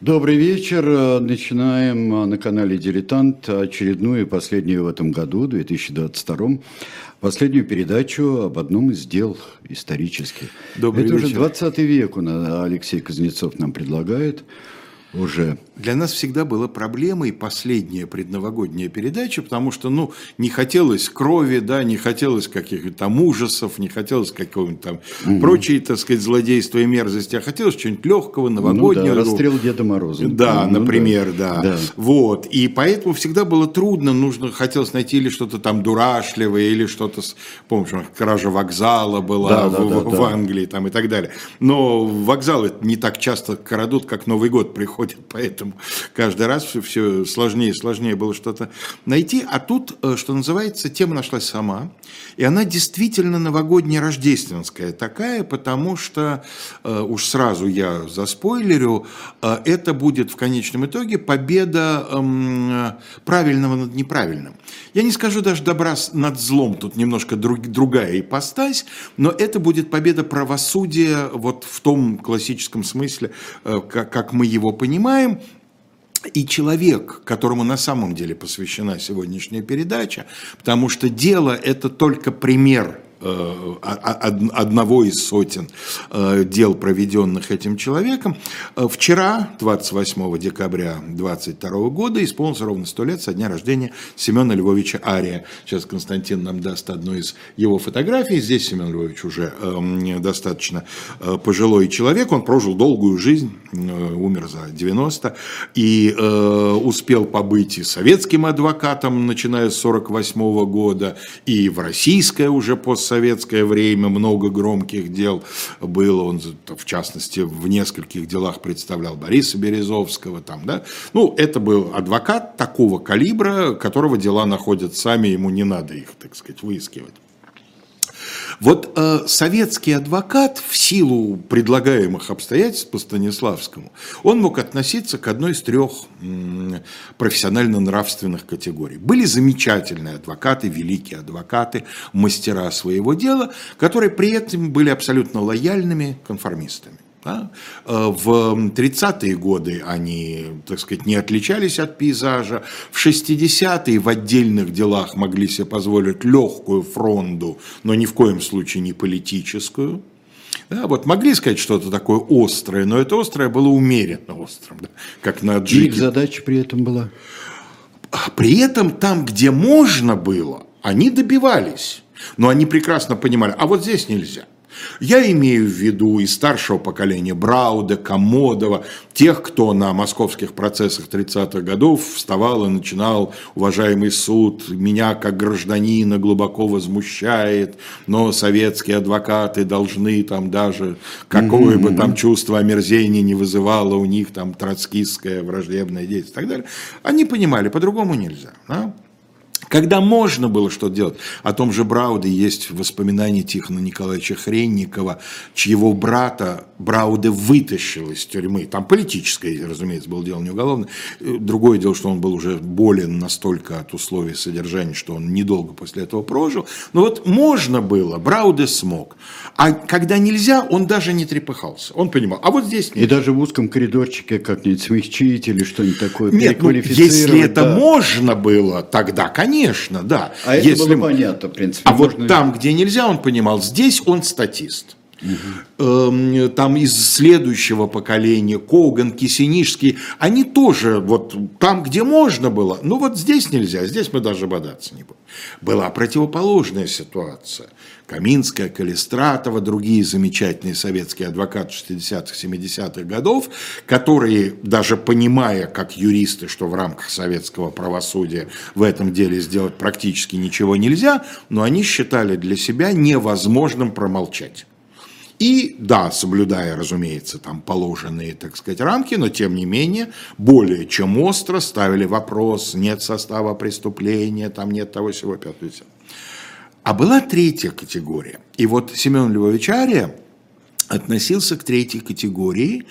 Добрый вечер. Начинаем на канале «Дилетант» очередную, последнюю в этом году, 2022, последнюю передачу об одном из дел исторических. Добрый Это вечер. уже 20 век у нас Алексей Кузнецов нам предлагает уже. Для нас всегда была проблемой последняя предновогодняя передача, потому что, ну, не хотелось крови, да, не хотелось каких-то там ужасов, не хотелось какого-нибудь там угу. прочей, так сказать, злодейства и мерзости, а хотелось чего-нибудь легкого, новогоднего. Ну, да, расстрел Деда Мороза. Да, ну, например, да. да. да. Вот, и поэтому всегда было трудно, нужно, хотелось найти или что-то там дурашливое, или что-то, помнишь, кража вокзала была Да, в, да, да, в да. Англии там и так далее. Но вокзалы не так часто крадут, как Новый год приходит, поэтому каждый раз все, все сложнее и сложнее было что-то найти. А тут, э, что называется, тема нашлась сама. И она действительно новогодняя рождественская такая, потому что, э, уж сразу я заспойлерю, э, это будет в конечном итоге победа эм, правильного над неправильным. Я не скажу даже добра над злом, тут немножко друг- другая ипостась, но это будет победа правосудия вот в том классическом смысле, как мы его понимаем. И человек, которому на самом деле посвящена сегодняшняя передача, потому что дело – это только пример одного из сотен э, дел, проведенных этим человеком. Э, Вчера, 28 декабря 22 года, исполнилось ровно 100 лет со дня рождения Семена Львовича Ария. Сейчас Константин нам даст одну из его фотографий. Здесь Семен Львович уже эм, достаточно э, пожилой человек. Он прожил долгую жизнь, э, умер за 90, и э, успел побыть и советским адвокатом, начиная с 48 года, и в российское уже постсоветское время много громких дел было. Он, в частности, в нескольких делах представлял Бориса Березовского. Там, да? Ну, это был адвокат такого калибра, которого дела находят сами, ему не надо их, так сказать, выискивать. Вот э, советский адвокат в силу предлагаемых обстоятельств по Станиславскому, он мог относиться к одной из трех м, профессионально-нравственных категорий. Были замечательные адвокаты, великие адвокаты, мастера своего дела, которые при этом были абсолютно лояльными конформистами. Да. Э, В 30-е годы они, так сказать, не отличались от пейзажа. В 60-е в отдельных делах могли себе позволить легкую фронду, но ни в коем случае не политическую. Да, вот могли сказать что-то такое острое, но это острое было умеренно острым, да, как на И их задача при этом была. А При этом там, где можно было, они добивались. Но они прекрасно понимали, а вот здесь нельзя. Я имею в виду из старшего поколения Брауда, Комодова, тех, кто на московских процессах 30-х годов вставал и начинал, уважаемый суд, меня как гражданина глубоко возмущает, но советские адвокаты должны там даже, какое бы там чувство омерзения не вызывало у них там троцкистское враждебное действие и так далее. Они понимали, по-другому нельзя. да? Когда можно было что-то делать, о том же Брауде есть воспоминания Тихона Николаевича Хренникова, чьего брата Брауде вытащил из тюрьмы. Там политическое, разумеется, было дело не уголовное. Э, Другое дело, что он был уже болен настолько от условий содержания, что он недолго после этого прожил. Но вот можно было, Брауде смог. А когда нельзя, он даже не трепыхался. Он понимал, а вот здесь И нет. даже в узком коридорчике как-нибудь смягчить или что-нибудь такое, Нет, ну, если это да. можно было, тогда, конечно, да. А это Если было мы- понятно, в принципе. А вот можно- там, где нельзя, он понимал, здесь он статист. Эм, Там из следующего поколения Коган, Кисенишский, они тоже вот там, где можно было, ну вот здесь нельзя, здесь мы даже бодаться не будем. Была противоположная ситуация. Каминская, Калистратова, другие замечательные советские адвокаты 60-х, 70-х годов, которые, даже понимая, как юристы, что в рамках советского правосудия в этом деле сделать практически ничего нельзя, но они считали для себя невозможным промолчать. И да, соблюдая, разумеется, там положенные, так сказать, рамки, но тем не менее, более чем остро ставили вопрос, нет состава преступления, там нет того всего, пятого. А была третья категория. И вот Семен Львович Ария относился к третьей категории.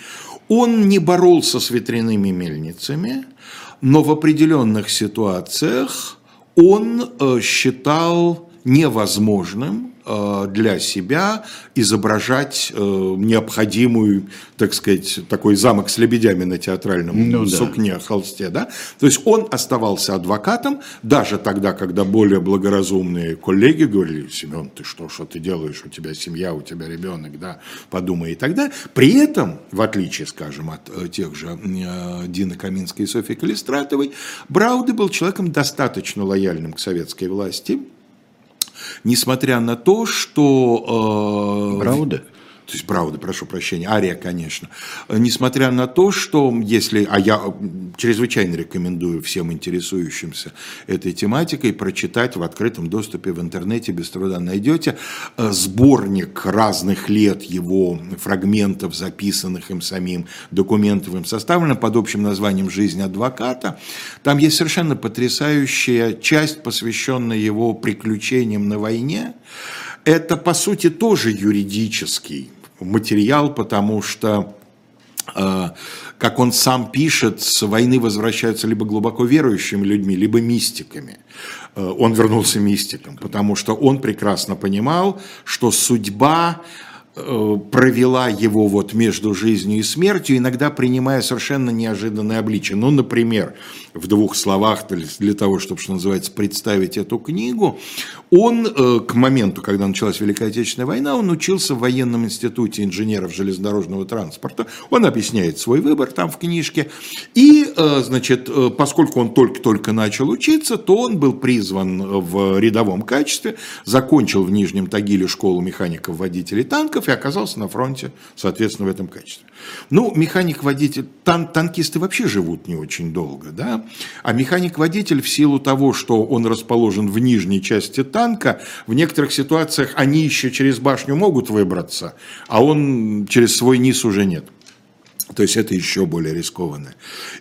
Он не боролся с ветряными мельницами, но в определенных ситуациях он э, считал невозможным для себя изображать э, необходимую, так сказать, такой замок с лебедями на театральном ну, сукне, да. холсте. Да? То есть он оставался адвокатом, даже тогда, когда более благоразумные коллеги говорили, Семен, ты что, что ты делаешь, у тебя семья, у тебя ребенок, да, подумай и тогда. При этом, в отличие, скажем, от э, тех же э, Дины Каминской и Софьи Калистратовой, Брауды был человеком достаточно лояльным к советской власти, несмотря на то, что... Э, Брауда? То есть Брауда, прошу прощения, Ария, конечно, несмотря на то, что если, а я чрезвычайно рекомендую всем интересующимся этой тематикой прочитать в открытом доступе в интернете, без труда найдете, э, сборник разных лет его фрагментов, записанных им самим, документов им составлено под общим названием «Жизнь адвоката». Там есть совершенно потрясающая часть, посвященная его приключениям на войне. Это, по сути, тоже юридический материал, потому что э, как он сам пишет, с войны возвращаются либо глубоко верующими людьми, либо мистиками. Э, он вернулся мистиком, потому что он прекрасно понимал, что судьба Э, провела его вот между жизнью и смертью, иногда принимая совершенно неожиданные обличия. Ну, например, в двух словах, для того, чтобы, что называется, представить эту книгу, он э, к моменту, когда началась Великая Отечественная война, он учился в военном институте инженеров железнодорожного транспорта. Он объясняет свой выбор там в книжке. И, э, значит, поскольку он только-только начал учиться, то он был призван в рядовом качестве, закончил в Нижнем Тагиле школу механиков-водителей танков и оказался на фронте, соответственно, в этом качестве. Ну, механик-водитель, тан, танкисты вообще живут не очень долго, да, а механик-водитель в силу того, что он расположен в нижней части танка, в некоторых ситуациях они еще через башню могут выбраться, а он через свой низ уже нет. То есть это еще более рискованно.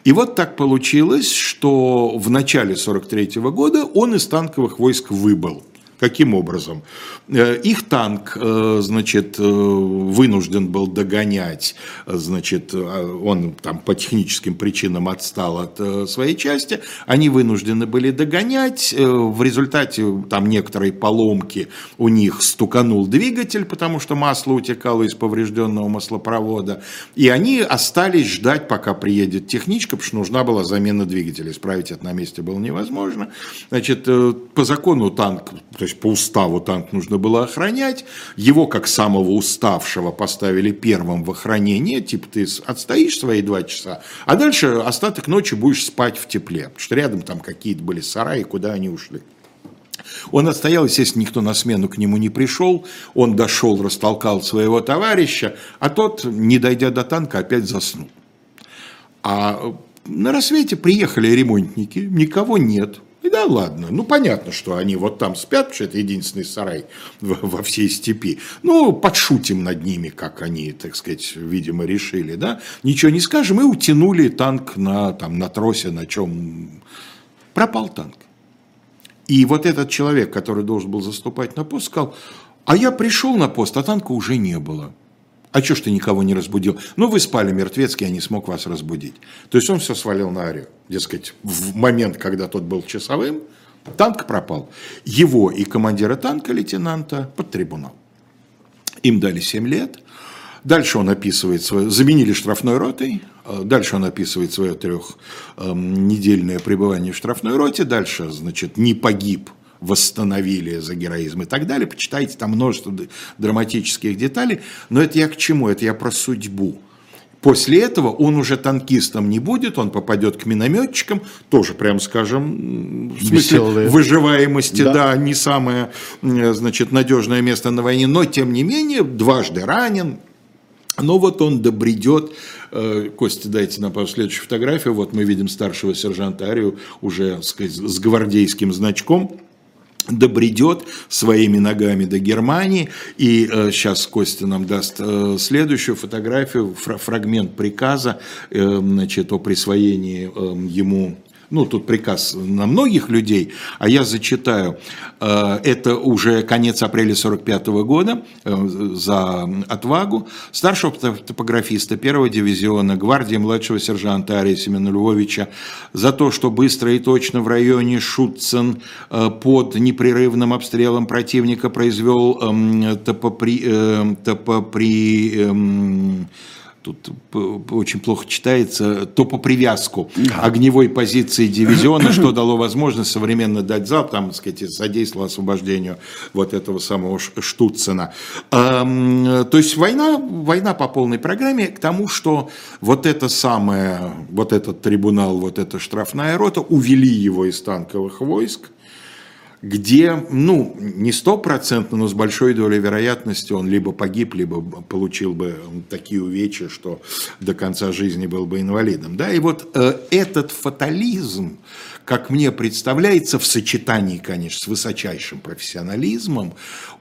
И вот так получилось, что в начале 1943 года он из танковых войск выбыл. Каким образом? Э, их танк, э, значит, э, вынужден был догонять, значит, он там по техническим причинам отстал от своей части, они вынуждены были догонять, в результате там некоторые поломки у них стуканул двигатель, потому что масло утекало из поврежденного маслопровода, и они остались ждать, пока приедет техничка, потому что нужна была замена двигателя, исправить это на месте было невозможно. Значит, по закону танк, то есть по уставу танк нужно было охранять. Его, как самого уставшего, поставили первым в охранение. Типа ты отстоишь свои два часа, а дальше остаток ночи будешь спать в тепле. Потому что рядом там какие-то были сараи, куда они ушли. Он отстоял, естественно, никто на смену к нему не пришел. Он дошел, растолкал своего товарища, а тот, не дойдя до танка, опять заснул. А на рассвете приехали ремонтники, никого нет. И да ладно, ну понятно, что они вот там спят, что это единственный сарай во всей степи. Ну, подшутим над ними, как они, так сказать, видимо, решили, да. Ничего не скажем, и утянули танк на, там, на тросе, на чем пропал танк. И вот этот человек, который должен был заступать на пост, сказал, а я пришел на пост, а танка уже не было. А что ж ты никого не разбудил? Ну, вы спали мертвецки, я не смог вас разбудить. То есть он все свалил на Арию. Дескать, в момент, когда тот был часовым, танк пропал. Его и командира танка, лейтенанта, под трибунал. Им дали 7 лет. Дальше он описывает свое... Заменили штрафной ротой. Э, дальше он описывает свое трехнедельное пребывание в штрафной роте. Дальше, значит, не погиб восстановили за героизм и так далее. Почитайте, там множество драматических деталей. Но это я к чему? Это я про судьбу. После этого он уже танкистом не будет, он попадет к минометчикам, тоже, прям скажем, в смысле Веселые. выживаемости, да. да, не самое, значит, надежное место на войне, но, тем не менее, дважды ранен, но вот он добредет, э, Костя, дайте нам следующую фотографию, вот мы видим старшего сержанта Арию уже сказать, с гвардейским значком, добредет своими ногами до Германии. И э, сейчас Костя нам даст э, следующую фотографию, фрагмент приказа э, значит, о присвоении э, ему ну, тут приказ на многих людей, а я зачитаю, э, это уже конец апреля 45 года э, за отвагу старшего топографиста первого дивизиона гвардии младшего сержанта Ария Семена Львовича за то, что быстро и точно в районе Шутцен э, под непрерывным обстрелом противника произвел эм, топопри, топопри эм, тут очень плохо читается, то по привязку огневой позиции дивизиона, что дало возможность современно дать залп, там, так сказать, содействовало освобождению вот этого самого Штуцена. То есть война, война по полной программе к тому, что вот это самое, вот этот трибунал, вот эта штрафная рота, увели его из танковых войск, где, ну, не стопроцентно, но с большой долей вероятности он либо погиб, либо получил бы такие увечья, что до конца жизни был бы инвалидом. Да? И вот э, этот фатализм, как мне представляется, в сочетании, конечно, с высочайшим профессионализмом,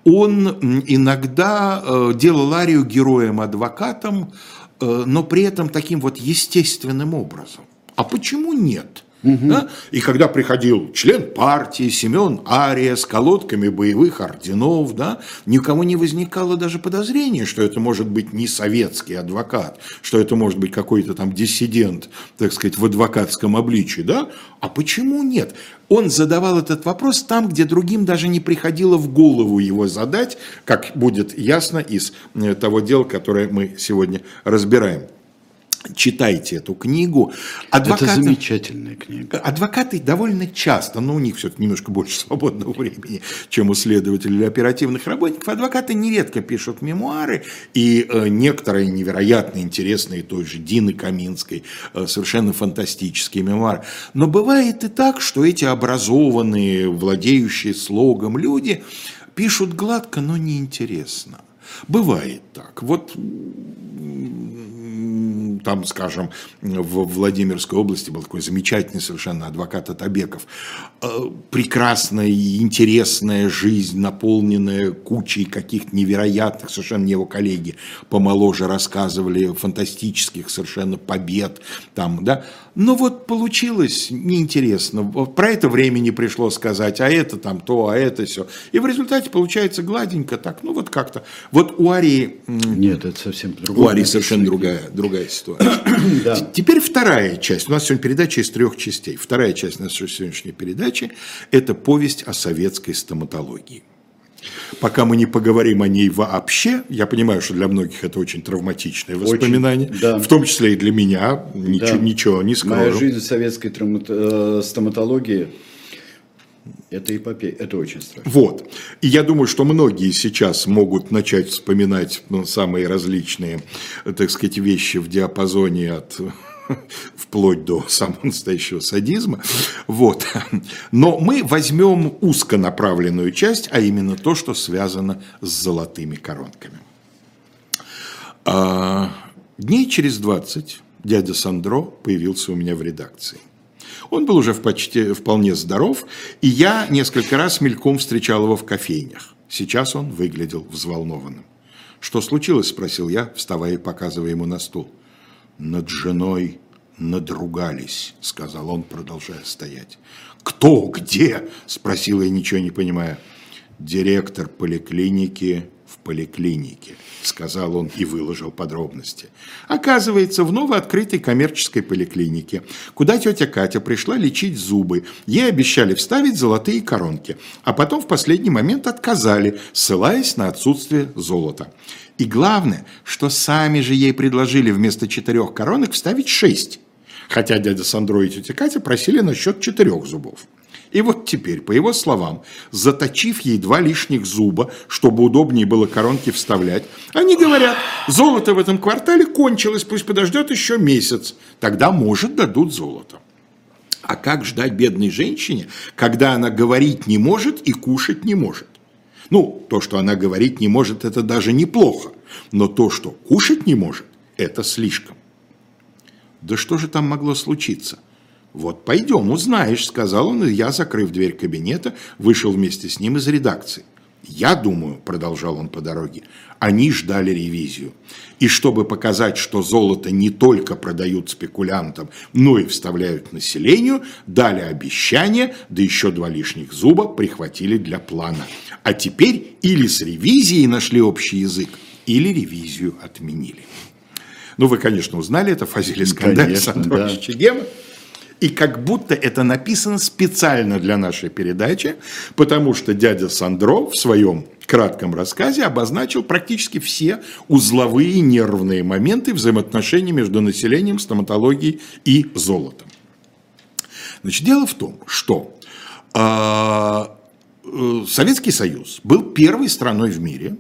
он иногда э, делал Арию героем-адвокатом, э, но при этом таким вот естественным образом. А почему нет? Угу. Да? И когда приходил член партии Семен Ария с колодками боевых орденов, да, никому не возникало даже подозрения, что это может быть не советский адвокат, что это может быть какой-то там диссидент, так сказать, в адвокатском обличии. Да? А почему нет? Он задавал этот вопрос там, где другим даже не приходило в голову его задать, как будет ясно из э, того дела, которое мы сегодня разбираем читайте эту книгу. Адвокаты, Это замечательная книга. Адвокаты довольно часто, но у них все-таки немножко больше свободного времени, чем у следователей или оперативных работников, адвокаты нередко пишут мемуары, и э, некоторые невероятно интересные, той же Дины Каминской, э, совершенно фантастические мемуары. Но бывает и так, что эти образованные, владеющие слогом люди пишут гладко, но неинтересно. Бывает так. Вот там, скажем, в Владимирской области был такой замечательный совершенно адвокат Атабеков. Э, прекрасная и интересная жизнь, наполненная кучей каких-то невероятных, совершенно его коллеги помоложе рассказывали, фантастических совершенно побед там, да. Но вот получилось неинтересно. Про это времени пришло сказать, а это там то, а это все. И в результате получается гладенько так, ну вот как-то. Вот у Арии... Нет, это совсем другое. У Арии совершенно другая, другая ситуация. да. Теперь вторая часть. У нас сегодня передача из трех частей. Вторая часть нашей сегодняшней передачи – это повесть о советской стоматологии. Пока мы не поговорим о ней вообще, я понимаю, что для многих это очень травматичное воспоминание, очень, да. в том числе и для меня, ничего, да. ничего не скажу. Моя жизнь в советской э, стоматологии это эпопея, это очень страшно. Вот. И я думаю, что многие сейчас могут начать вспоминать ну, самые различные, так сказать, вещи в диапазоне от вплоть до самого настоящего садизма. Вот. Но мы возьмем узконаправленную часть, а именно то, что связано с золотыми коронками. А, дней через 20 дядя Сандро появился у меня в редакции. Он был уже в почти, вполне здоров, и я несколько раз мельком встречал его в кофейнях. Сейчас он выглядел взволнованным. «Что случилось?» – спросил я, вставая и показывая ему на стул. «Над женой надругались», – сказал он, продолжая стоять. «Кто? Где?» – спросил я, ничего не понимая. «Директор поликлиники в поликлинике», – сказал он и выложил подробности. Оказывается, в новооткрытой коммерческой поликлинике, куда тетя Катя пришла лечить зубы, ей обещали вставить золотые коронки, а потом в последний момент отказали, ссылаясь на отсутствие золота. И главное, что сами же ей предложили вместо четырех коронок вставить шесть, хотя дядя Сандро и тетя Катя просили насчет четырех зубов. И вот теперь, по его словам, заточив ей два лишних зуба, чтобы удобнее было коронки вставлять, они говорят, золото в этом квартале кончилось, пусть подождет еще месяц, тогда, может, дадут золото. А как ждать бедной женщине, когда она говорить не может и кушать не может? Ну, то, что она говорить не может, это даже неплохо, но то, что кушать не может, это слишком. Да что же там могло случиться? «Вот пойдем, узнаешь», – сказал он, и я, закрыв дверь кабинета, вышел вместе с ним из редакции. Я думаю, продолжал он по дороге, они ждали ревизию. И чтобы показать, что золото не только продают спекулянтам, но и вставляют населению, дали обещание, да еще два лишних зуба прихватили для плана. А теперь или с ревизией нашли общий язык, или ревизию отменили. Ну, вы, конечно, узнали это, Фазиль Искандар, да. Чегема. И как будто это написано специально для нашей передачи, потому что дядя Сандро в своем кратком рассказе обозначил практически все узловые нервные моменты взаимоотношений между населением, стоматологией и золотом. Значит, дело в том, что э, Советский Союз был первой страной в мире,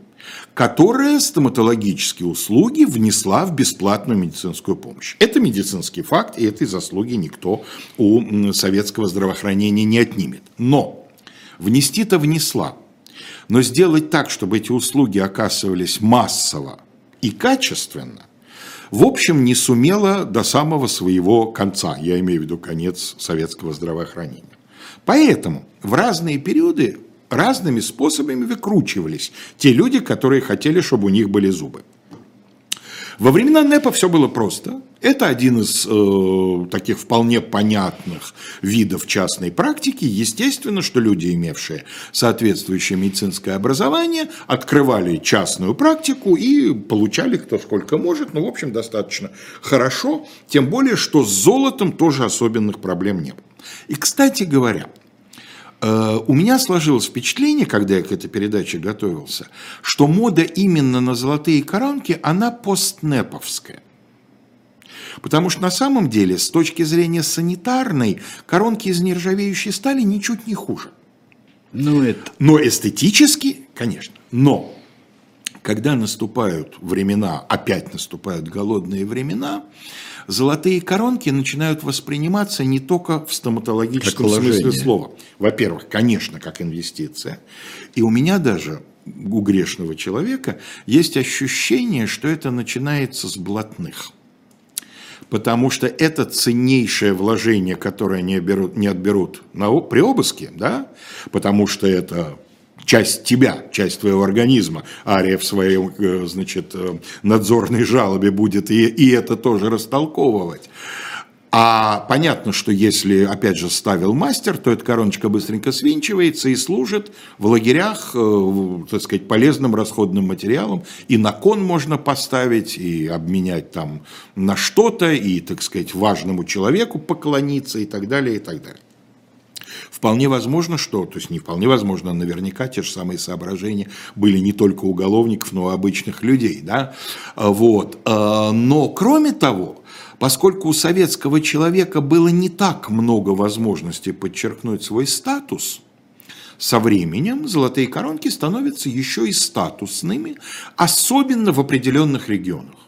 которая стоматологические услуги внесла в бесплатную медицинскую помощь. Это медицинский факт, и этой заслуги никто у советского здравоохранения не отнимет. Но внести-то внесла. Но сделать так, чтобы эти услуги оказывались массово и качественно, в общем, не сумела до самого своего конца, я имею в виду конец советского здравоохранения. Поэтому в разные периоды разными способами выкручивались те люди, которые хотели, чтобы у них были зубы. Во времена НЭПа все было просто. Это один из э, таких вполне понятных видов частной практики. Естественно, что люди, имевшие соответствующее медицинское образование, открывали частную практику и получали кто сколько может. Ну, в общем, достаточно хорошо. Тем более, что с золотом тоже особенных проблем не было. И, кстати говоря, Э, у меня сложилось впечатление, когда я к этой передаче готовился, что мода именно на золотые коронки, она постнеповская. Потому что на самом деле, с точки зрения санитарной, коронки из нержавеющей стали ничуть не хуже. Ну, это... Но эстетически, конечно. Но когда наступают времена, опять наступают голодные времена, золотые коронки начинают восприниматься не только в стоматологическом смысле слова. Во-первых, конечно, как инвестиция. И у меня даже у грешного человека есть ощущение, что это начинается с блатных. Потому что это ценнейшее вложение, которое не, берут, не отберут на, при обыске, да? потому что это часть тебя, часть твоего организма. Ария в своей, э, значит, э, надзорной жалобе будет и, и это тоже растолковывать. А понятно, что если, опять же, ставил мастер, то эта короночка быстренько свинчивается и служит в лагерях, э, так сказать, полезным расходным материалом. И на кон можно поставить, и обменять там на что-то, и, так сказать, важному человеку поклониться, и так далее, и так далее. Вполне возможно, что, то есть не вполне возможно, а наверняка те же самые соображения были не только уголовников, но и обычных людей. Да? Вот. А, но кроме того, поскольку у советского человека было не так много возможностей подчеркнуть свой статус, со временем золотые коронки становятся еще и статусными, особенно в определенных регионах.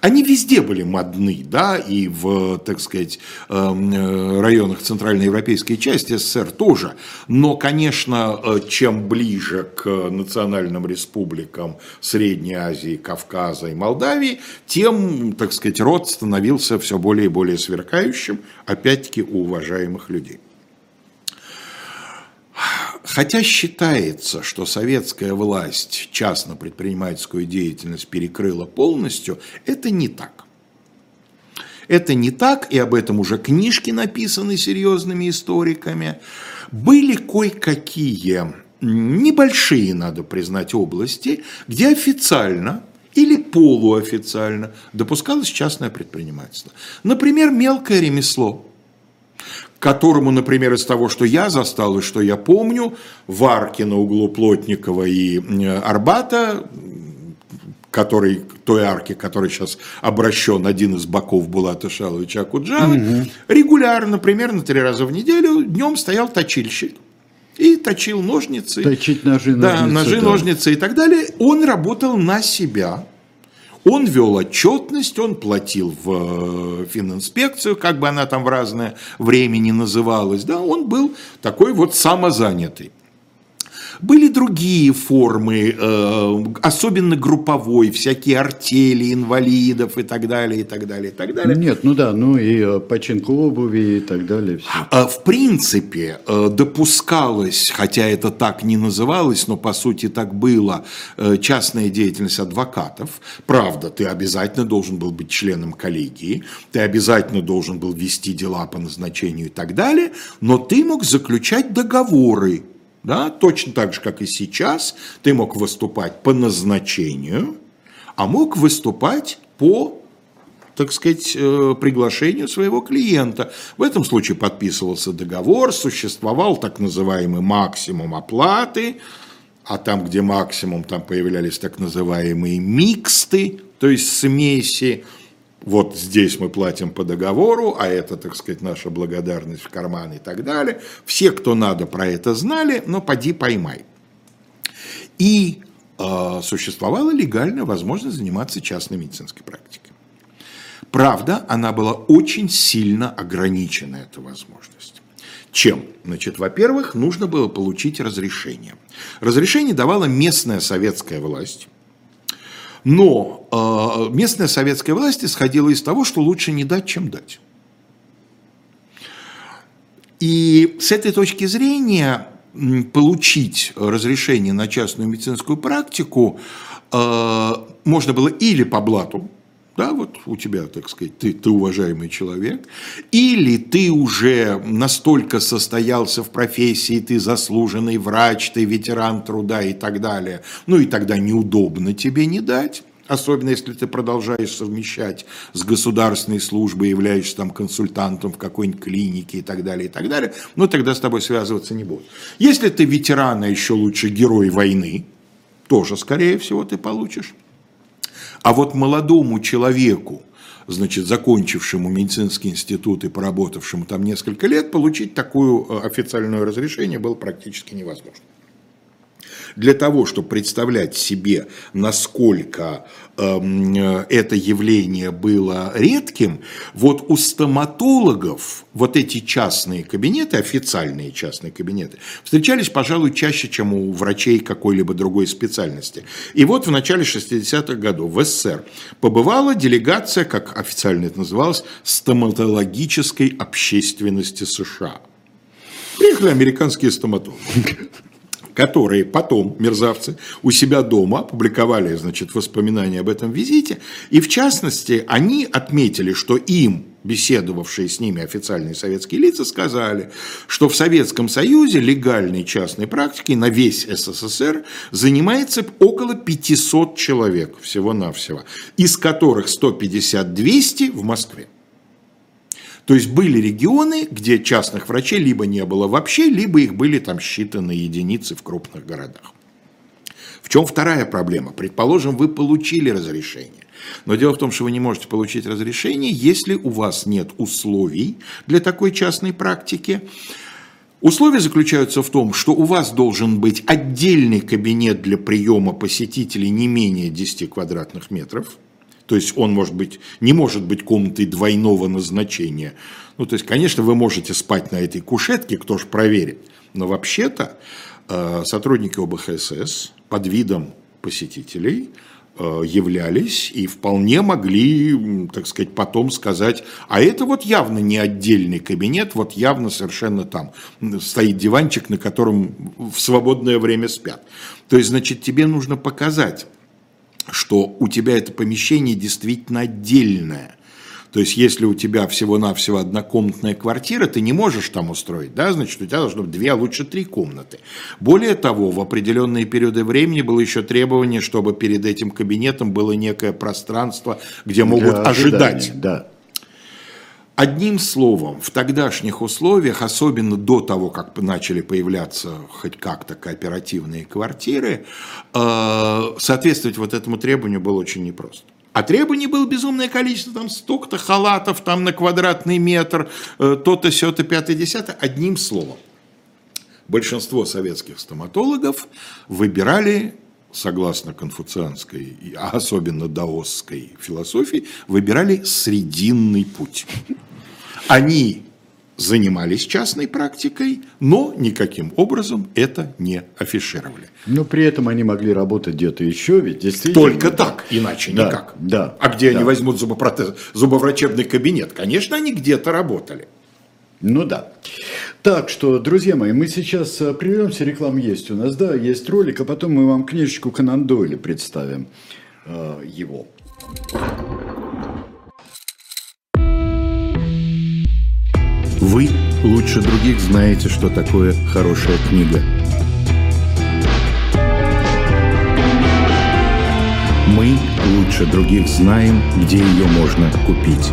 Они везде были модны, да, и в, так сказать, эм, э, районах центральноевропейской части СССР тоже. Но, конечно, э, чем ближе к национальным республикам Средней Азии, Кавказа и Молдавии, тем, так сказать, род становился все более и более сверкающим, опять-таки, у уважаемых людей. Хотя считается, что советская власть частно-предпринимательскую деятельность перекрыла полностью, это не так. Это не так, и об этом уже книжки написаны серьезными историками. Были кое-какие небольшие, надо признать, области, где официально или полуофициально допускалось частное предпринимательство. Например, мелкое ремесло которому, например, из того, что я застал и что я помню, в арке на углу Плотникова и Арбата, который, той арки, который сейчас обращен один из боков Булата Шаловича Акуджава, угу. регулярно, примерно три раза в неделю, днем стоял точильщик и точил ножницы. Точить ножи, да, ножницы. Ножи, да. ножницы и так далее. Он работал на себя. Он вел отчетность, он платил в э, фининспекцию, как бы она там в разное время не называлась. Да, он был такой вот самозанятый. Были другие формы, э, особенно групповой, всякие артели инвалидов и так далее, и так далее, и так далее. Нет, ну да, ну и э, починка обуви и так далее. Все. А, в принципе, э, допускалось, хотя это так не называлось, но по сути так было, частная деятельность адвокатов. Правда, ты обязательно должен был быть членом коллегии, ты обязательно должен был вести дела по назначению и так далее, но ты мог заключать договоры да, точно так же, как и сейчас, ты мог выступать по назначению, а мог выступать по так сказать, э, приглашению своего клиента. В этом случае подписывался договор, существовал так называемый максимум оплаты, а там, где максимум, там появлялись так называемые миксты, то есть смеси, вот здесь мы платим по договору, а это, так сказать, наша благодарность в карман и так далее. Все, кто надо, про это знали, но поди поймай. И э, существовала легальная возможность заниматься частной медицинской практикой. Правда, она была очень сильно ограничена, эта возможность. Чем? Значит, во-первых, нужно было получить разрешение. Разрешение давала местная советская власть, но местная советская власть исходила из того, что лучше не дать, чем дать. И с этой точки зрения получить разрешение на частную медицинскую практику э, можно было или по блату, да, вот у тебя, так сказать, ты, ты уважаемый человек, или ты уже настолько состоялся в профессии, ты заслуженный врач, ты ветеран труда и так далее, ну и тогда неудобно тебе не дать, особенно если ты продолжаешь совмещать с государственной службой, являешься там консультантом в какой-нибудь клинике и так далее, и так далее, ну тогда с тобой связываться не будут. Если ты ветеран, а еще лучше герой войны, тоже, скорее всего, ты получишь. А вот молодому человеку, значит, закончившему медицинский институт и поработавшему там несколько лет, получить такое э, официальное разрешение было практически невозможно для того, чтобы представлять себе, насколько эм, это явление было редким, вот у стоматологов вот эти частные кабинеты, официальные частные кабинеты, встречались, пожалуй, чаще, чем у врачей какой-либо другой специальности. И вот в начале 60-х годов в СССР побывала делегация, как официально это называлось, стоматологической общественности США. Приехали американские стоматологи которые потом, мерзавцы, у себя дома опубликовали, значит, воспоминания об этом визите, и в частности, они отметили, что им, беседовавшие с ними официальные советские лица, сказали, что в Советском Союзе легальной частной практикой на весь СССР занимается около 500 человек всего-навсего, из которых 150-200 в Москве. То есть были регионы, где частных врачей либо не было вообще, либо их были там считанные единицы в крупных городах. В чем вторая проблема? Предположим, вы получили разрешение. Но дело в том, что вы не можете получить разрешение, если у вас нет условий для такой частной практики. Условия заключаются в том, что у вас должен быть отдельный кабинет для приема посетителей не менее 10 квадратных метров – то есть он может быть, не может быть комнатой двойного назначения. Ну, то есть, конечно, вы можете спать на этой кушетке, кто же проверит. Но вообще-то э, сотрудники ОБХСС под видом посетителей э, являлись и вполне могли, так сказать, потом сказать, а это вот явно не отдельный кабинет, вот явно совершенно там стоит диванчик, на котором в свободное время спят. То есть, значит, тебе нужно показать что у тебя это помещение действительно отдельное. То есть, если у тебя всего-навсего однокомнатная квартира, ты не можешь там устроить, да, значит, у тебя должно быть две, а лучше три комнаты. Более того, в определенные периоды времени было еще требование, чтобы перед этим кабинетом было некое пространство, где могут Для ожидать. Да. Одним словом, в тогдашних условиях, особенно до того, как начали появляться хоть как-то кооперативные квартиры, э, соответствовать вот этому требованию было очень непросто. А требований было безумное количество, там столько-то халатов там на квадратный метр, э, то-то, сё-то, пятое, десятое. Одним словом, большинство советских стоматологов выбирали согласно конфуцианской, а особенно даосской философии, выбирали срединный путь они занимались частной практикой, но никаким образом это не афишировали. Но при этом они могли работать где-то еще, ведь действительно... Только так, иначе да, никак. Да, а где да. они возьмут зубопротез, зубоврачебный кабинет? Конечно, они где-то работали. Ну да. Так что, друзья мои, мы сейчас э, прервемся, реклама есть у нас, да, есть ролик, а потом мы вам книжечку Конан Дойля представим, э, его. Вы лучше других знаете, что такое хорошая книга. Мы лучше других знаем, где ее можно купить.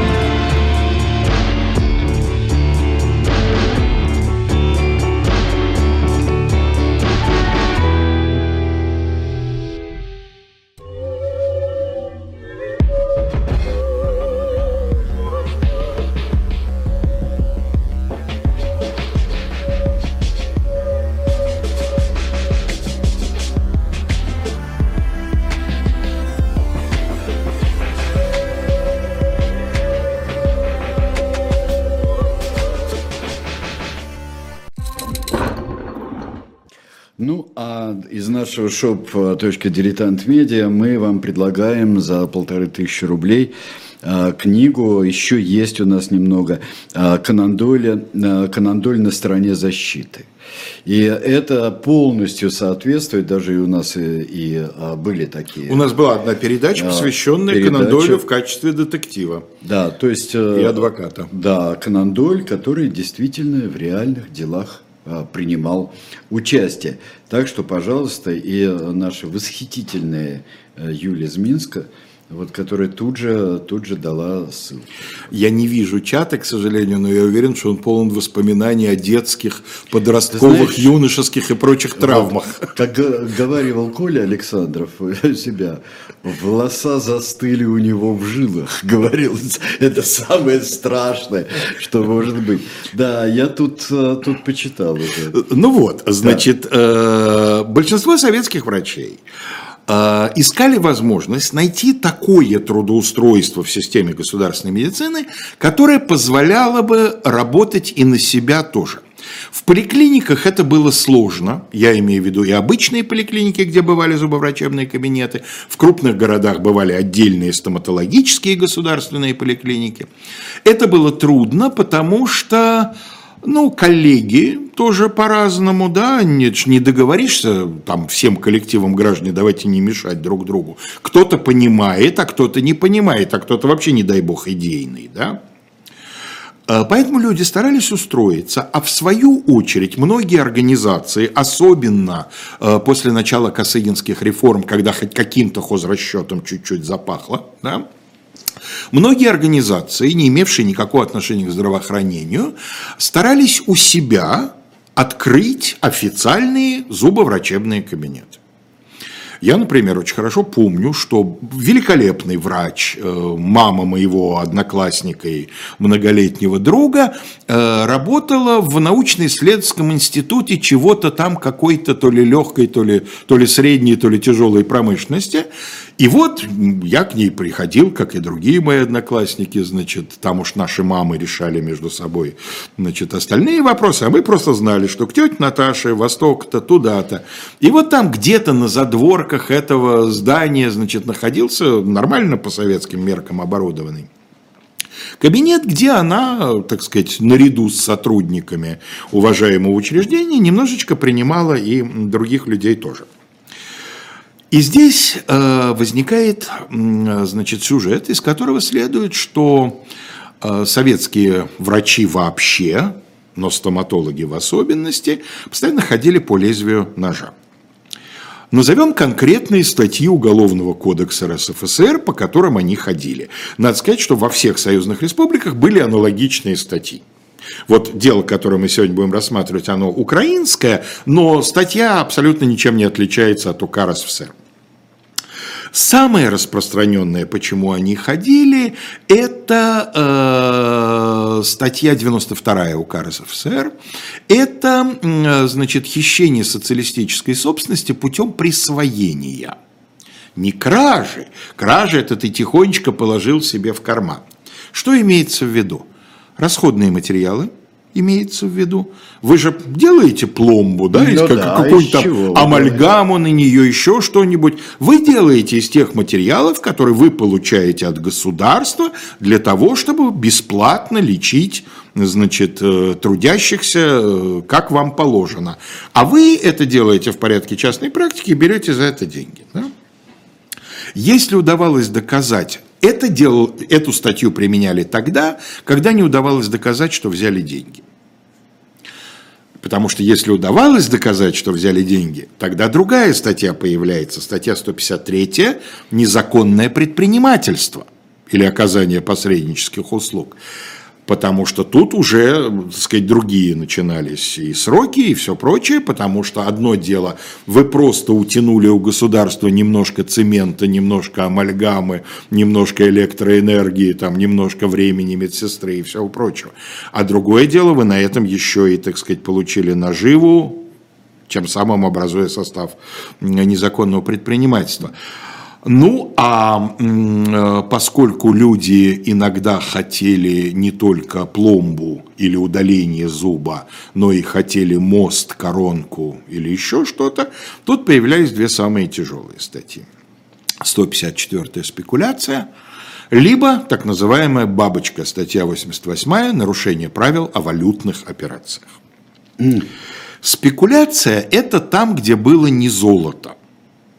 Нашего shop.дилетант медиа мы вам предлагаем за полторы тысячи рублей а, книгу, еще есть у нас немного, а, Конандоля, а, Конандоль на стороне защиты. И это полностью соответствует, даже и у нас и, и были такие. У нас была одна передача, посвященная передача. Конандолю в качестве детектива. Да, то есть... И адвоката. Да, Конандоль, который действительно в реальных делах принимал участие. Так что, пожалуйста, и наша восхитительная Юлия из Минска, вот, которая тут же, тут же дала ссылку. Я не вижу чата, к сожалению, но я уверен, что он полон воспоминаний о детских, подростковых, знаешь, юношеских и прочих травмах. Как говаривал Коля Александров себя, волоса застыли у него в жилах, говорил, это самое страшное, что может быть. Да, я тут, тут почитал уже. Ну вот, значит, да. большинство советских врачей искали возможность найти такое трудоустройство в системе государственной медицины, которое позволяло бы работать и на себя тоже. В поликлиниках это было сложно, я имею в виду и обычные поликлиники, где бывали зубоврачебные кабинеты, в крупных городах бывали отдельные стоматологические государственные поликлиники. Это было трудно, потому что ну, коллеги тоже по-разному, да, не, не договоришься там всем коллективам граждан, давайте не мешать друг другу. Кто-то понимает, а кто-то не понимает, а кто-то вообще, не дай бог, идейный, да. Поэтому люди старались устроиться, а в свою очередь многие организации, особенно после начала косыгинских реформ, когда хоть каким-то хозрасчетом чуть-чуть запахло, да, Многие организации, не имевшие никакого отношения к здравоохранению, старались у себя открыть официальные зубоврачебные кабинеты. Я, например, очень хорошо помню, что великолепный врач, э, мама моего одноклассника и многолетнего друга, э, работала в научно-исследовательском институте чего-то там какой-то то ли легкой, то ли, то ли средней, то ли тяжелой промышленности. И вот я к ней приходил, как и другие мои одноклассники, значит, там уж наши мамы решали между собой, значит, остальные вопросы, а мы просто знали, что к тете Наташе восток-то туда-то. И вот там где-то на задворках этого здания, значит, находился нормально по советским меркам оборудованный кабинет, где она, так сказать, наряду с сотрудниками уважаемого учреждения немножечко принимала и других людей тоже. И здесь э, возникает значит, сюжет, из которого следует, что э, советские врачи вообще, но стоматологи в особенности, постоянно ходили по лезвию ножа. Назовем конкретные статьи Уголовного кодекса РСФСР, по которым они ходили. Надо сказать, что во всех союзных республиках были аналогичные статьи. Вот дело, которое мы сегодня будем рассматривать, оно украинское, но статья абсолютно ничем не отличается от УК РСФСР. Самое распространенное, почему они ходили, это э, статья 92 УК РСФСР. Это, э, значит, хищение социалистической собственности путем присвоения. Не кражи. Кражи это ты тихонечко положил себе в карман. Что имеется в виду? Расходные материалы – имеется в виду. Вы же делаете пломбу, да, ну, как, да, какой-то там амальгаму на нее, еще что-нибудь. Вы делаете из тех материалов, которые вы получаете от государства для того, чтобы бесплатно лечить значит, э, трудящихся, э, как вам положено. А вы это делаете в порядке частной практики и берете за это деньги. Да? Если удавалось доказать это делал, эту статью применяли тогда, когда не удавалось доказать, что взяли деньги. Потому что если удавалось доказать, что взяли деньги, тогда другая статья появляется, статья 153 «Незаконное предпринимательство» или оказание посреднических услуг потому что тут уже, так сказать, другие начинались и сроки, и все прочее, потому что одно дело, вы просто утянули у государства немножко цемента, немножко амальгамы, немножко электроэнергии, там, немножко времени медсестры и всего прочего. А другое дело, вы на этом еще и, так сказать, получили наживу, тем самым образуя состав незаконного предпринимательства. Ну, а э, поскольку люди иногда хотели не только пломбу или удаление зуба, но и хотели мост, коронку или еще что-то, тут появлялись две самые тяжелые статьи. 154-я спекуляция, либо так называемая бабочка, статья 88 нарушение правил о валютных операциях. Спекуляция – это там, где было не золото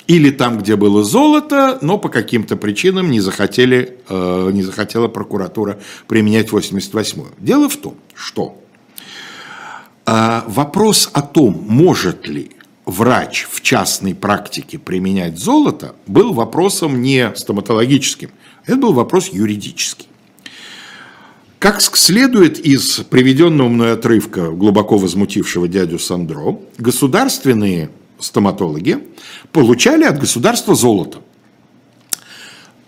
или там, где было золото, но по каким-то причинам не, захотели, э, не захотела прокуратура применять 88-ю. Дело в том, что э, вопрос о том, может ли врач в частной практике применять золото, был вопросом не стоматологическим, это был вопрос юридический. Как следует из приведенного мной отрывка глубоко возмутившего дядю Сандро, государственные стоматологи получали от государства золото.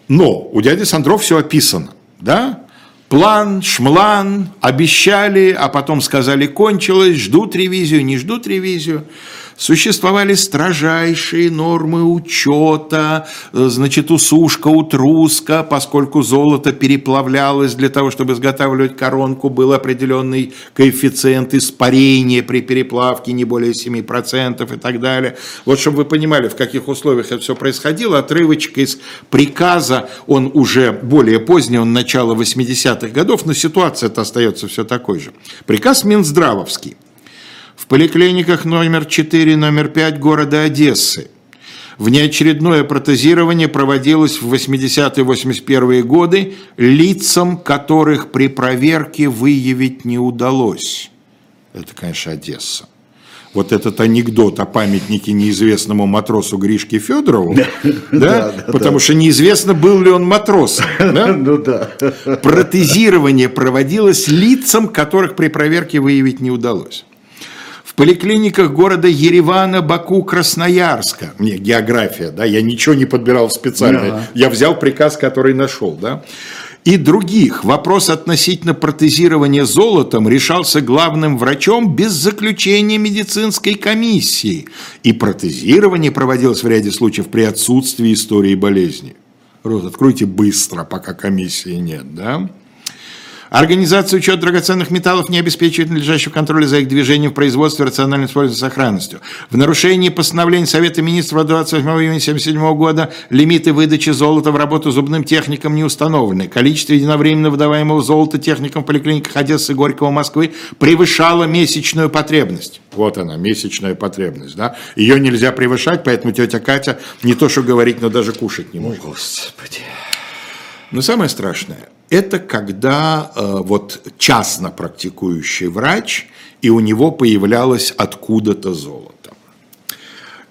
Но у дяди Сандров все описано, да? План, шмлан, обещали, а потом сказали кончилось, ждут ревизию, не ждут ревизию существовали строжайшие нормы учета, э, значит, усушка, утруска, поскольку золото переплавлялось для того, чтобы изготавливать коронку, был определенный коэффициент испарения при переплавке не более 7% и так далее. Вот чтобы вы понимали, в каких условиях это все происходило, отрывочек из приказа, он уже более поздний, он начало 80-х годов, но ситуация-то остается все такой же. Приказ Минздравовский в поликлиниках номер 4, номер 5 города Одессы. Внеочередное протезирование проводилось в 80-81 годы лицам, которых при проверке выявить не удалось. Это, конечно, Одесса. Вот этот анекдот о памятнике неизвестному матросу Гришке Федорову, да, да, да потому да. что неизвестно, был ли он матросом. Да? Ну да. Протезирование проводилось лицам, которых при проверке выявить не удалось в поликлиниках города Еревана, Баку, Красноярска. Мне география, да, я ничего не подбирал специально. Да. Я взял приказ, который нашел, да. И других. Вопрос относительно протезирования золотом решался главным врачом без заключения медицинской комиссии. И протезирование проводилось в ряде случаев при отсутствии истории болезни. Рот, откройте быстро, пока комиссии нет, да? Организация учета драгоценных металлов не обеспечивает надлежащего контроля за их движением в производстве, рациональным использованием сохранностью. В нарушении постановления Совета Министров 28 июня 1977 года лимиты выдачи золота в работу зубным техникам не установлены. Количество единовременно выдаваемого золота техникам в поликлиниках Одессы, Горького, Москвы превышало месячную потребность. Вот она, месячная потребность. Да? Ее нельзя превышать, поэтому тетя Катя не то что говорить, но даже кушать не может. Господи. Но самое страшное, это когда э, вот частно практикующий врач, и у него появлялось откуда-то золото.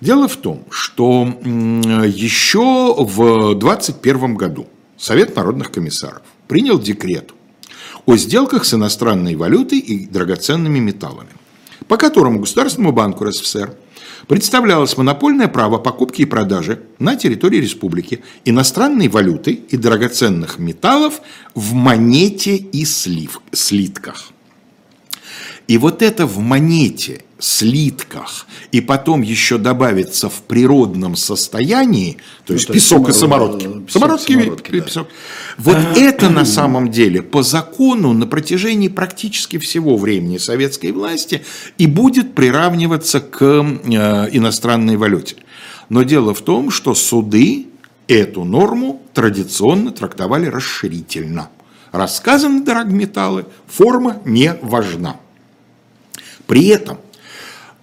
Дело в том, что еще в 2021 году Совет народных комиссаров принял декрет о сделках с иностранной валютой и драгоценными металлами, по которому Государственному банку РСФСР представлялось монопольное право покупки и продажи на территории республики иностранной валюты и драгоценных металлов в монете и слив, слитках. И вот это в монете, слитках, и потом еще добавится в природном состоянии, то ну, есть то песок и самородки. Песок, самородки, самородки да. песок. Вот это на самом деле по закону на протяжении практически всего времени советской власти и будет приравниваться к э, иностранной валюте. Но дело в том, что суды эту норму традиционно трактовали расширительно. Рассказаны драгметаллы, форма не важна. При этом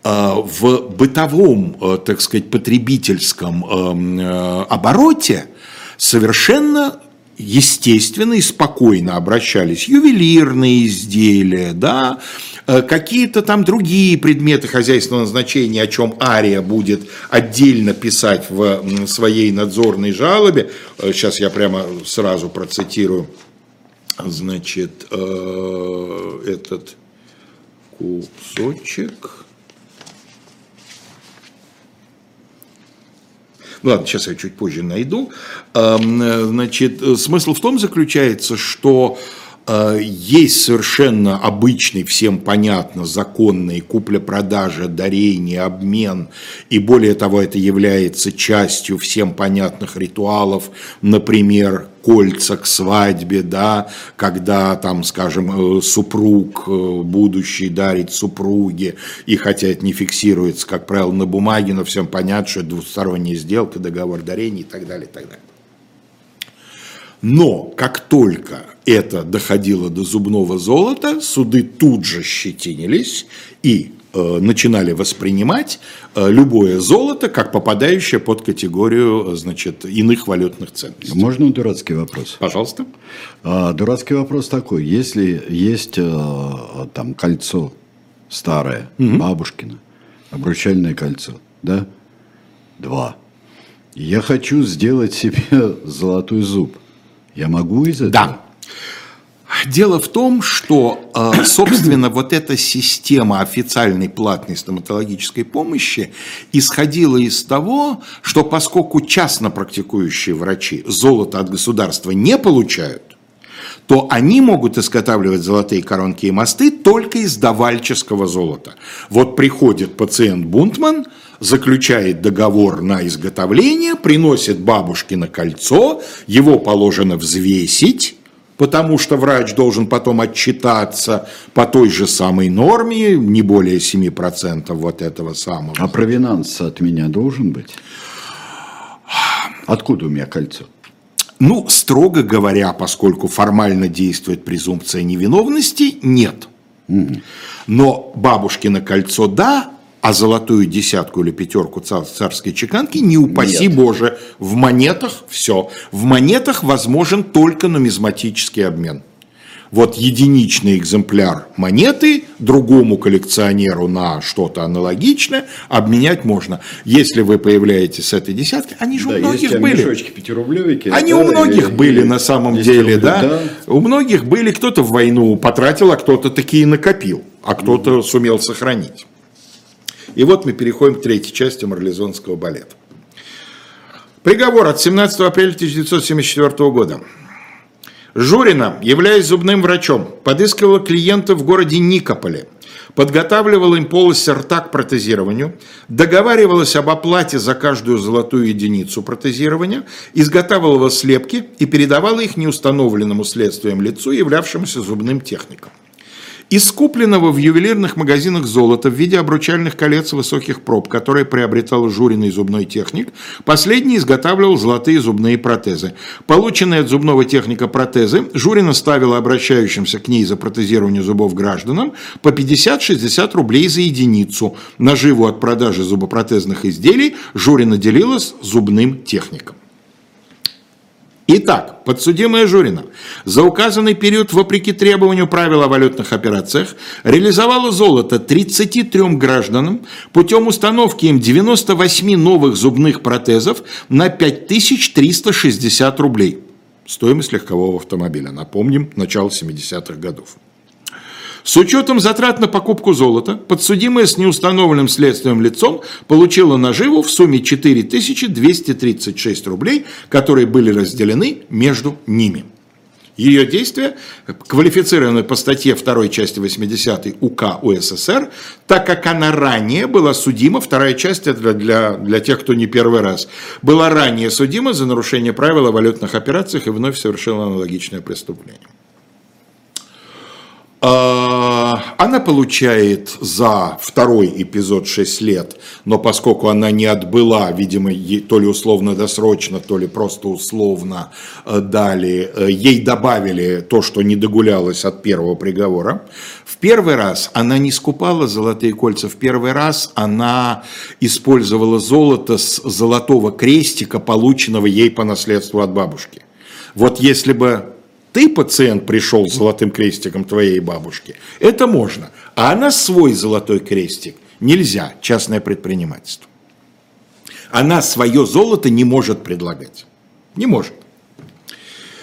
э, в бытовом, э, так сказать, потребительском э, обороте совершенно естественно и спокойно обращались ювелирные изделия, да, какие-то там другие предметы хозяйственного значения, о чем Ария будет отдельно писать в своей надзорной жалобе. Сейчас я прямо сразу процитирую, значит, этот кусочек. Ладно, сейчас я чуть позже найду. Значит, смысл в том заключается, что э, есть совершенно обычный, всем понятно, законный купля-продажа, дарение, обмен, и более того, это является частью всем понятных ритуалов, например, кольца к свадьбе, да, когда там, скажем, э, супруг э, будущий дарит супруге, и хотя это не фиксируется, как правило, на бумаге, но всем понятно, что это двусторонняя сделка, договор дарения и так далее, и так далее. Но как только это доходило до зубного золота, суды тут же щетинились и Э, начинали воспринимать э, любое золото как попадающее под категорию значит, иных валютных ценностей. Можно дурацкий вопрос? Пожалуйста. А, дурацкий вопрос такой. Если есть э, там кольцо старое, угу. бабушкино, обручальное кольцо, да? Два. Я хочу сделать себе золотой зуб. Я могу из этого? Да. Дело в том, что, э, собственно, вот эта система официальной платной стоматологической помощи исходила из того, что поскольку частно практикующие врачи золото от государства не получают, то они могут изготавливать золотые коронки и мосты только из давальческого золота. Вот приходит пациент Бунтман, заключает договор на изготовление, приносит бабушкино кольцо, его положено взвесить, потому что врач должен потом отчитаться по той же самой норме, не более 7% вот этого самого. А провинанс от меня должен быть? Откуда у меня кольцо? Ну, строго говоря, поскольку формально действует презумпция невиновности, нет. Но бабушкино кольцо да, а золотую десятку или пятерку царской чеканки, не упаси Нет. Боже, в монетах все. В монетах возможен только нумизматический обмен. Вот единичный экземпляр монеты другому коллекционеру на что-то аналогичное обменять можно. Если вы появляетесь с этой десяткой, они же да, у многих были. Мешочки пятирублевики. Они да, у многих и, были и, на самом деле, рублей, да? да. У многих были, кто-то в войну потратил, а кто-то такие накопил, а кто-то mm. сумел сохранить. И вот мы переходим к третьей части марлезонского балета. Приговор от 17 апреля 1974 года. Журина, являясь зубным врачом, подыскивала клиентов в городе Никополе, подготавливала им полость рта к протезированию, договаривалась об оплате за каждую золотую единицу протезирования, изготавливала слепки и передавала их неустановленному следствием лицу, являвшемуся зубным техником. Из купленного в ювелирных магазинах золота в виде обручальных колец высоких проб, которые приобретал журиный зубной техник, последний изготавливал золотые зубные протезы. Полученные от зубного техника протезы Журина ставила обращающимся к ней за протезирование зубов гражданам по 50-60 рублей за единицу. Наживу от продажи зубопротезных изделий Журина делила зубным техником. Итак, подсудимая Журина за указанный период, вопреки требованию правил о валютных операциях, реализовала золото 33 гражданам путем установки им 98 новых зубных протезов на 5360 рублей. Стоимость легкового автомобиля. Напомним, начало 70-х годов. С учетом затрат на покупку золота, подсудимая с неустановленным следственным лицом получила наживу в сумме 4236 рублей, которые были разделены между ними. Ее действия квалифицированы по статье 2 части 80 УК УССР, так как она ранее была судима, вторая часть это для, для тех, кто не первый раз, была ранее судима за нарушение правил о валютных операциях и вновь совершила аналогичное преступление. А, она получает за второй эпизод 6 лет, но поскольку она не отбыла, видимо, то ли условно-досрочно, то ли просто условно э, дали, э, ей добавили то, что не догулялось от первого приговора. В первый раз она не скупала золотые кольца, в первый раз она использовала золото с золотого крестика, полученного ей по наследству от бабушки. Вот если бы ты, пациент, пришел с золотым крестиком твоей бабушки, это можно. А она свой золотой крестик нельзя, частное предпринимательство. Она свое золото не может предлагать. Не может.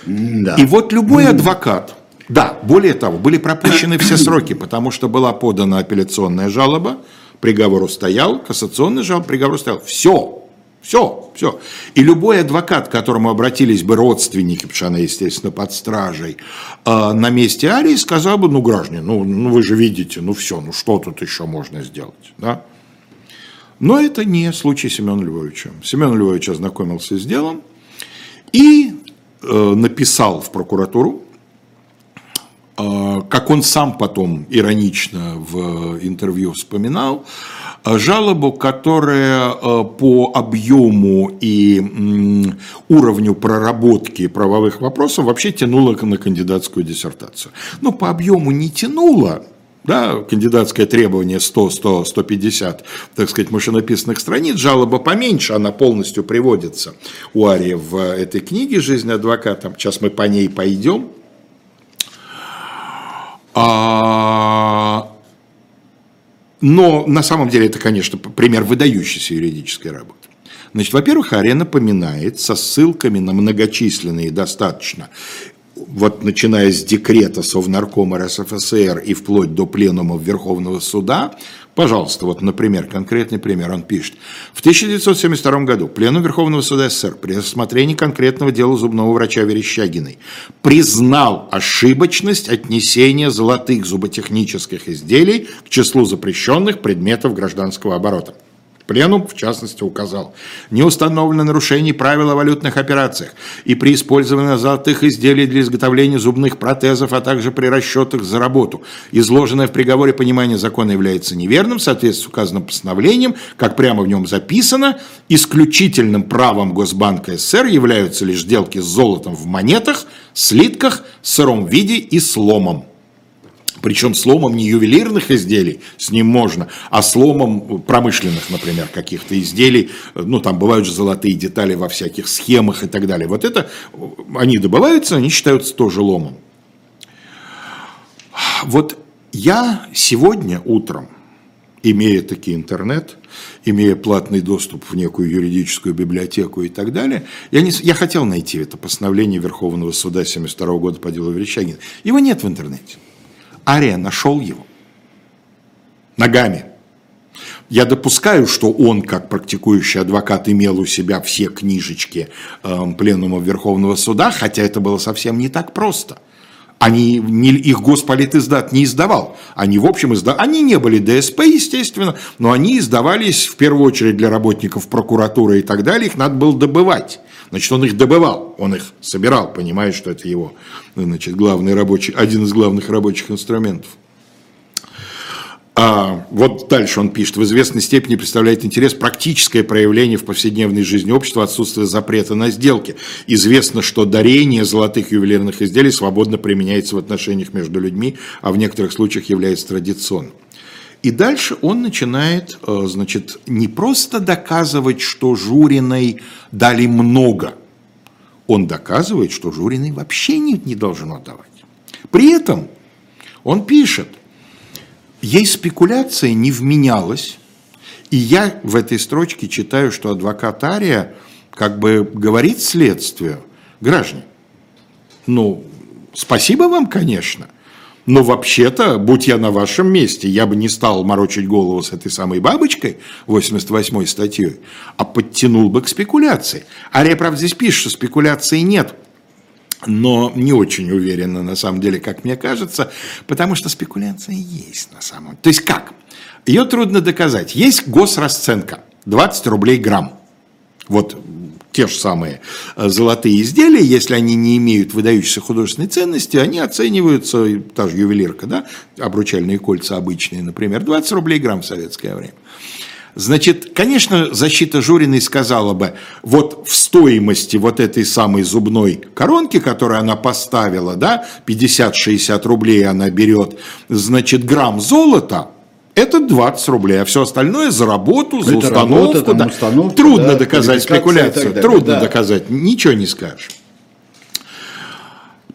Да. И вот любой адвокат, да, более того, были пропущены все сроки, потому что была подана апелляционная жалоба, приговор устоял, кассационный жалоб, приговор устоял. Все, все, все. И любой адвокат, к которому обратились бы родственники, потому что она, естественно, под стражей, э, на месте Арии сказал бы, ну, граждане, ну, ну вы же видите, ну все, ну что тут еще можно сделать, да? Но это не случай Семена Львовича. Семен Львович ознакомился с делом и э, написал в прокуратуру, э, как он сам потом иронично в интервью вспоминал, жалобу, которая э, по объему и уровню проработки правовых вопросов вообще тянула на кандидатскую диссертацию. Но по объему не тянула, да, кандидатское требование 100, 100, 150, так сказать, машинописных страниц, жалоба поменьше, она полностью приводится у Арии в этой книге «Жизнь адвоката». Сейчас мы по ней пойдем. А, но на самом деле это, конечно, пример выдающейся юридической работы. Значит, во-первых, Ария напоминает со ссылками на многочисленные достаточно вот начиная с декрета Совнаркома РСФСР и вплоть до пленума Верховного суда, пожалуйста, вот, например, конкретный пример, он пишет. В 1972 году пленум Верховного суда СССР при рассмотрении конкретного дела зубного врача Верещагиной признал ошибочность отнесения золотых зуботехнических изделий к числу запрещенных предметов гражданского оборота. Пленум, в частности, указал, не установлено нарушение правил о валютных операциях и при использовании золотых изделий для изготовления зубных протезов, а также при расчетах за работу. Изложенное в приговоре понимание закона является неверным, в соответствии с указанным постановлением, как прямо в нем записано, исключительным правом Госбанка СССР являются лишь сделки с золотом в монетах, слитках, сыром виде и сломом причем сломом не ювелирных изделий, с ним можно, а сломом промышленных, например, каких-то изделий, ну, там бывают же золотые детали во всяких схемах и так далее. Вот это, они добываются, они считаются тоже ломом. Вот я сегодня утром, имея таки интернет, имея платный доступ в некую юридическую библиотеку и так далее, я, не, я хотел найти это постановление Верховного суда 72 года по делу Верещагина. Его нет в интернете. Ария нашел его ногами. Я допускаю, что он, как практикующий адвокат, имел у себя все книжечки э, Пленума Верховного Суда, хотя это было совсем не так просто. Они, не, их Госполитиздат не издавал. Они, в общем, изда... они не были ДСП, естественно, но они издавались в первую очередь для работников прокуратуры и так далее. Их надо было добывать. Значит, он их добывал, он их собирал, понимая, что это его значит, главный рабочий, один из главных рабочих инструментов. А вот дальше он пишет, в известной степени представляет интерес практическое проявление в повседневной жизни общества отсутствие запрета на сделки. Известно, что дарение золотых ювелирных изделий свободно применяется в отношениях между людьми, а в некоторых случаях является традиционным. И дальше он начинает, э, значит, не просто доказывать, что Журиной дали много. Он доказывает, что Журиной вообще не, не должно давать. При этом он пишет, ей спекуляция не вменялась, и я в этой строчке читаю, что адвокат Ария как бы говорит следствию, граждане, ну, спасибо вам, конечно, Но вообще-то, будь я на вашем месте, я бы не стал морочить голову с этой самой бабочкой, 88-й статьей, а подтянул бы к спекуляции. Ария, правда, здесь пишет, что спекуляции нет но не очень уверенно, на самом деле, как мне кажется, потому что спекуляция есть на самом деле. То есть как? Ее трудно доказать. Есть госрасценка, 20 рублей грамм. Вот те же самые э, золотые изделия, если они не имеют выдающейся художественной ценности, они оцениваются, та же ювелирка, да, обручальные кольца обычные, например, 20 рублей грамм в советское время. Значит, конечно, защита Журиной сказала бы, вот в стоимости вот этой самой зубной коронки, которую она поставила, да, 50-60 рублей она берет, значит, грамм золота, это 20 рублей, а все остальное за работу, за это установку. Работа, да. установка, Трудно да, доказать спекуляцию, трудно да. доказать, ничего не скажешь.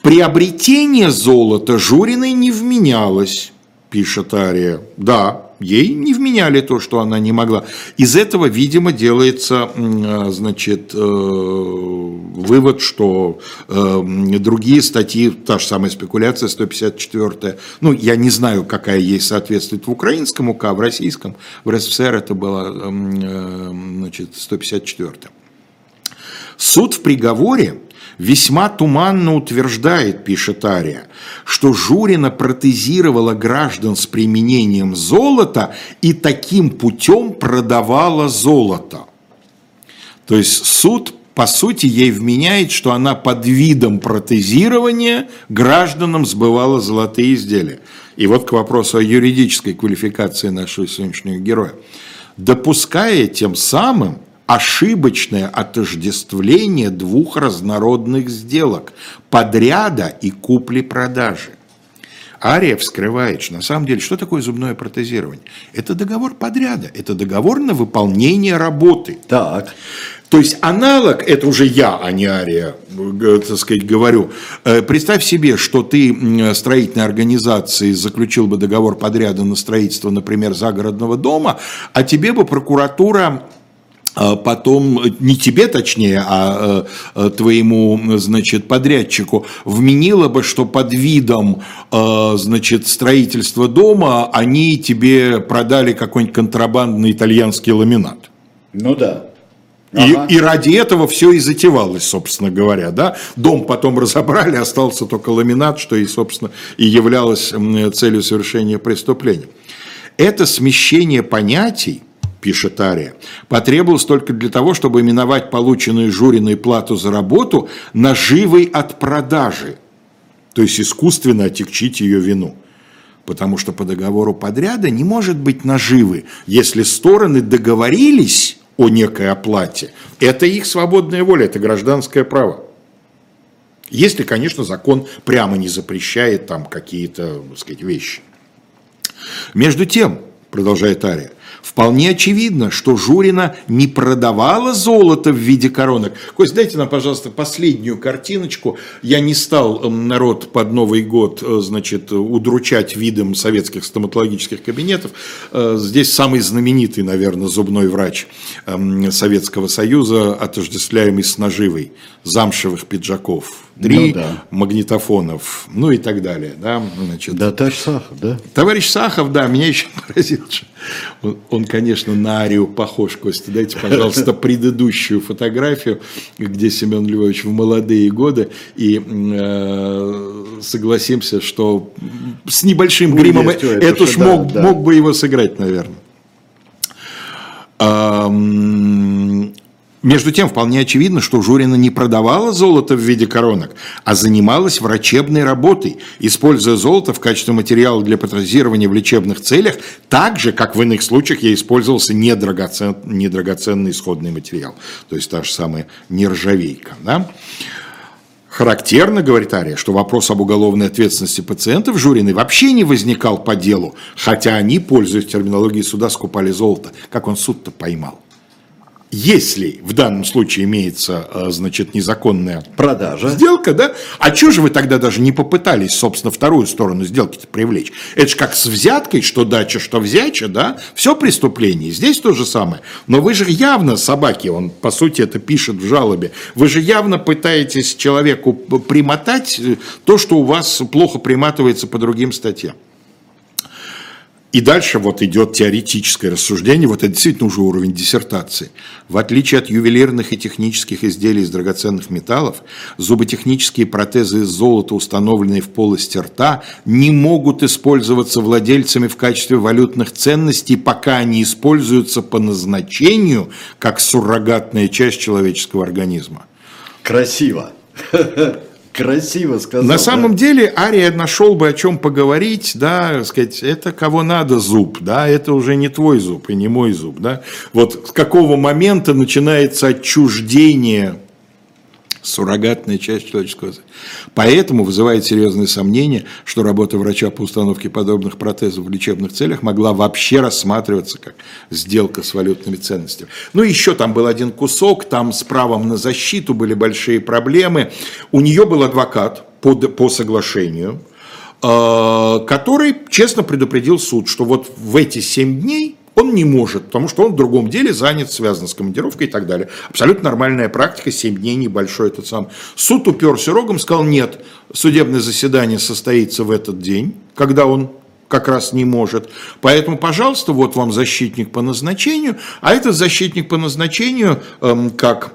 Приобретение золота Журиной не вменялось, пишет Ария. Да, ей не вменяли то, что она не могла. Из этого, видимо, делается, а, значит, э, вывод, что э, другие статьи, та же самая спекуляция, 154 ну, я не знаю, какая ей соответствует в украинском УК, в российском, в РСФСР это было, э, значит, 154 Суд в приговоре весьма туманно утверждает, пишет Ария, что Журина протезировала граждан с применением золота и таким путем продавала золото. То есть суд по сути, ей вменяет, что она под видом протезирования гражданам сбывала золотые изделия. И вот к вопросу о юридической квалификации нашего сегодняшнего героя. Допуская тем самым ошибочное отождествление двух разнородных сделок – подряда и купли-продажи. Ария вскрывает, что на самом деле, что такое зубное протезирование? Это договор подряда, это договор на выполнение работы. Так. То есть аналог, это уже я, а не Ария, так сказать, говорю. Э, представь себе, что ты строительной организации заключил бы договор подряда на строительство, например, загородного дома, а тебе бы прокуратура потом, не тебе точнее, а э, твоему, значит, подрядчику, вменило бы, что под видом, э, значит, строительства дома они тебе продали какой-нибудь контрабандный итальянский ламинат. Ну да. Ага. И, и ради этого все и затевалось, собственно говоря. Да? Дом потом разобрали, остался только ламинат, что и, собственно, и являлось целью совершения преступления. Это смещение понятий – пишет Ария, потребовалось только для того, чтобы именовать полученную Журиной плату за работу наживой от продажи, то есть искусственно отягчить ее вину. Потому что по договору подряда не может быть наживы, если стороны договорились о некой оплате. Это их свободная воля, это гражданское право. Если, конечно, закон прямо не запрещает там какие-то, сказать, вещи. Между тем, продолжает Ария, Вполне очевидно, что Журина не продавала золото в виде коронок. Кость, дайте нам, пожалуйста, последнюю картиночку. Я не стал эм, народ под Новый год, э, значит, удручать видом советских стоматологических кабинетов. Э, здесь самый знаменитый, наверное, зубной врач эм, Советского Союза, отождествляемый с наживой замшевых пиджаков три ну, да. магнитофонов, ну и так далее. Да, значит. да товарищ Сахов, да? Товарищ Сахов, да, меня еще поразил, что он, он, конечно, на Арию похож, Костя. Дайте, пожалуйста, предыдущую фотографию, где Семен Львович в молодые годы, и э, согласимся, что с небольшим ну, гримом это уж мог, да. мог бы его сыграть, наверное. Между тем, вполне очевидно, что Журина не продавала золото в виде коронок, а занималась врачебной работой, используя золото в качестве материала для патронизирования в лечебных целях, так же, как в иных случаях ей использовался недрагоцен, недрагоценный исходный материал, то есть та же самая нержавейка. Да? Характерно, говорит Ария, что вопрос об уголовной ответственности пациентов Журиной вообще не возникал по делу, хотя они, пользуясь терминологией суда, скупали золото. Как он суд-то поймал? Если в данном случае имеется, э, значит, незаконная продажа, сделка, да, а что же вы тогда даже не попытались, собственно, вторую сторону сделки привлечь? Это же как с взяткой, что дача, что взяча, да, все преступление, здесь то же самое. Но вы же явно, собаки, он по сути это пишет в жалобе, вы же явно пытаетесь человеку примотать э, то, что у вас плохо приматывается по другим статьям. И дальше вот идет теоретическое рассуждение, вот это действительно уже уровень диссертации. В отличие от ювелирных и технических изделий из драгоценных металлов, зуботехнические протезы из золота, установленные в полости рта, не могут использоваться владельцами в качестве валютных ценностей, пока они используются по назначению, как суррогатная часть человеческого организма. Красиво. Красиво сказал. На да? самом деле Ария нашел бы о чем поговорить, да, сказать, это кого надо зуб, да, это уже не твой зуб и не мой зуб, да. Вот с какого момента начинается отчуждение суррогатная часть человеческого Поэтому вызывает серьезные сомнения, что работа врача по установке подобных протезов в лечебных целях могла вообще рассматриваться как сделка с валютными ценностями. Ну, еще там был один кусок, там с правом на защиту были большие проблемы. У нее был адвокат по, по соглашению, э, который честно предупредил суд, что вот в эти семь дней он не может, потому что он в другом деле занят, связан с командировкой и так далее. Абсолютно нормальная практика, 7 дней, небольшой этот сам. Суд уперся рогом, сказал, нет, судебное заседание состоится в этот день, когда он как раз не может. Поэтому, пожалуйста, вот вам защитник по назначению, а этот защитник по назначению, эм, как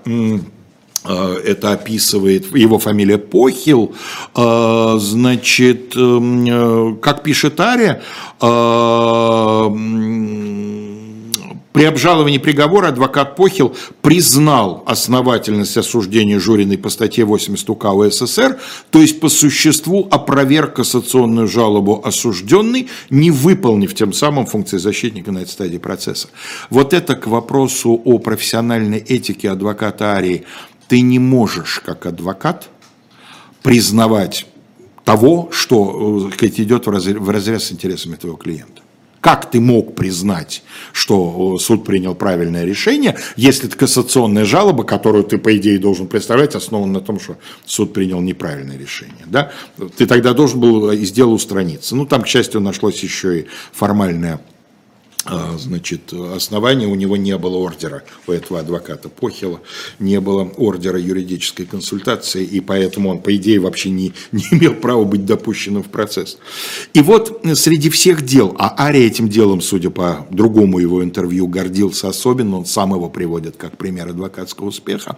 это описывает, его фамилия Похил, э, значит, эм, э, как пишет Ария, при обжаловании приговора адвокат Похил признал основательность осуждения Журиной по статье 80 УК УССР, то есть по существу опроверг кассационную жалобу осужденный, не выполнив тем самым функции защитника на этой стадии процесса. Вот это к вопросу о профессиональной этике адвоката Арии. Ты не можешь, как адвокат, признавать того, что э, сказать, идет в разрез, с интересами твоего клиента. Как ты мог признать, что э, суд принял правильное решение, если это кассационная жалоба, которую ты, по идее, должен представлять, основана на том, что суд принял неправильное решение. Да? Ты тогда должен был из дела устраниться. Ну, там, к счастью, нашлось еще и формальное значит, основания у него не было ордера, у этого адвоката Похила не было ордера юридической консультации, и поэтому он, по идее, вообще не, не имел права быть допущенным в процесс. И вот среди всех дел, а Ари этим делом, судя по другому его интервью, гордился особенно, он сам его приводит как пример адвокатского успеха,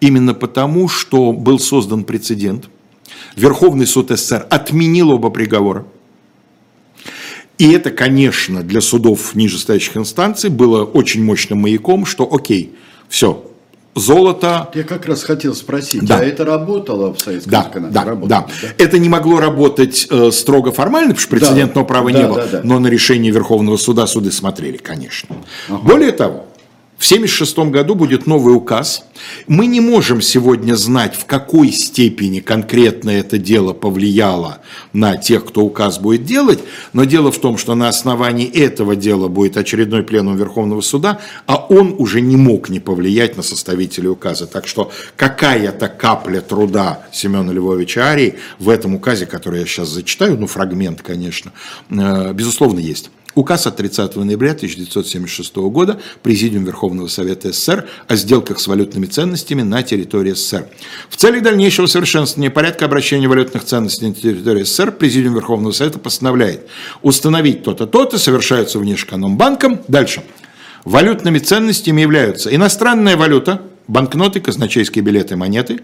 именно потому, что был создан прецедент, Верховный суд СССР отменил оба приговора, и это, конечно, для судов нижестоящих инстанций было очень мощным маяком, что окей, все, золото. Я как раз хотел спросить, да. а это работало в Советском да, Канаде? Да, работало, да, да. Это не могло работать э, строго формально, потому что прецедентного да, права да, не было, да, да. но на решение Верховного суда суды смотрели, конечно. Ага. Более того, в 1976 году будет новый указ. Мы не можем сегодня знать, в какой степени конкретно это дело повлияло на тех, кто указ будет делать, но дело в том, что на основании этого дела будет очередной пленум Верховного суда, а он уже не мог не повлиять на составителей указа. Так что какая-то капля труда Семена Львовича Арии в этом указе, который я сейчас зачитаю, ну фрагмент, конечно, э, безусловно, есть. Указ от 30 ноября 1976 года Президиум Верховного Совета СССР о сделках с валютными ценностями на территории СССР. В целях дальнейшего совершенствования порядка обращения валютных ценностей на территории СССР Президиум Верховного Совета постановляет установить то-то, то-то, совершаются внешэкономбанком. Дальше. Валютными ценностями являются иностранная валюта, банкноты, казначейские билеты, монеты,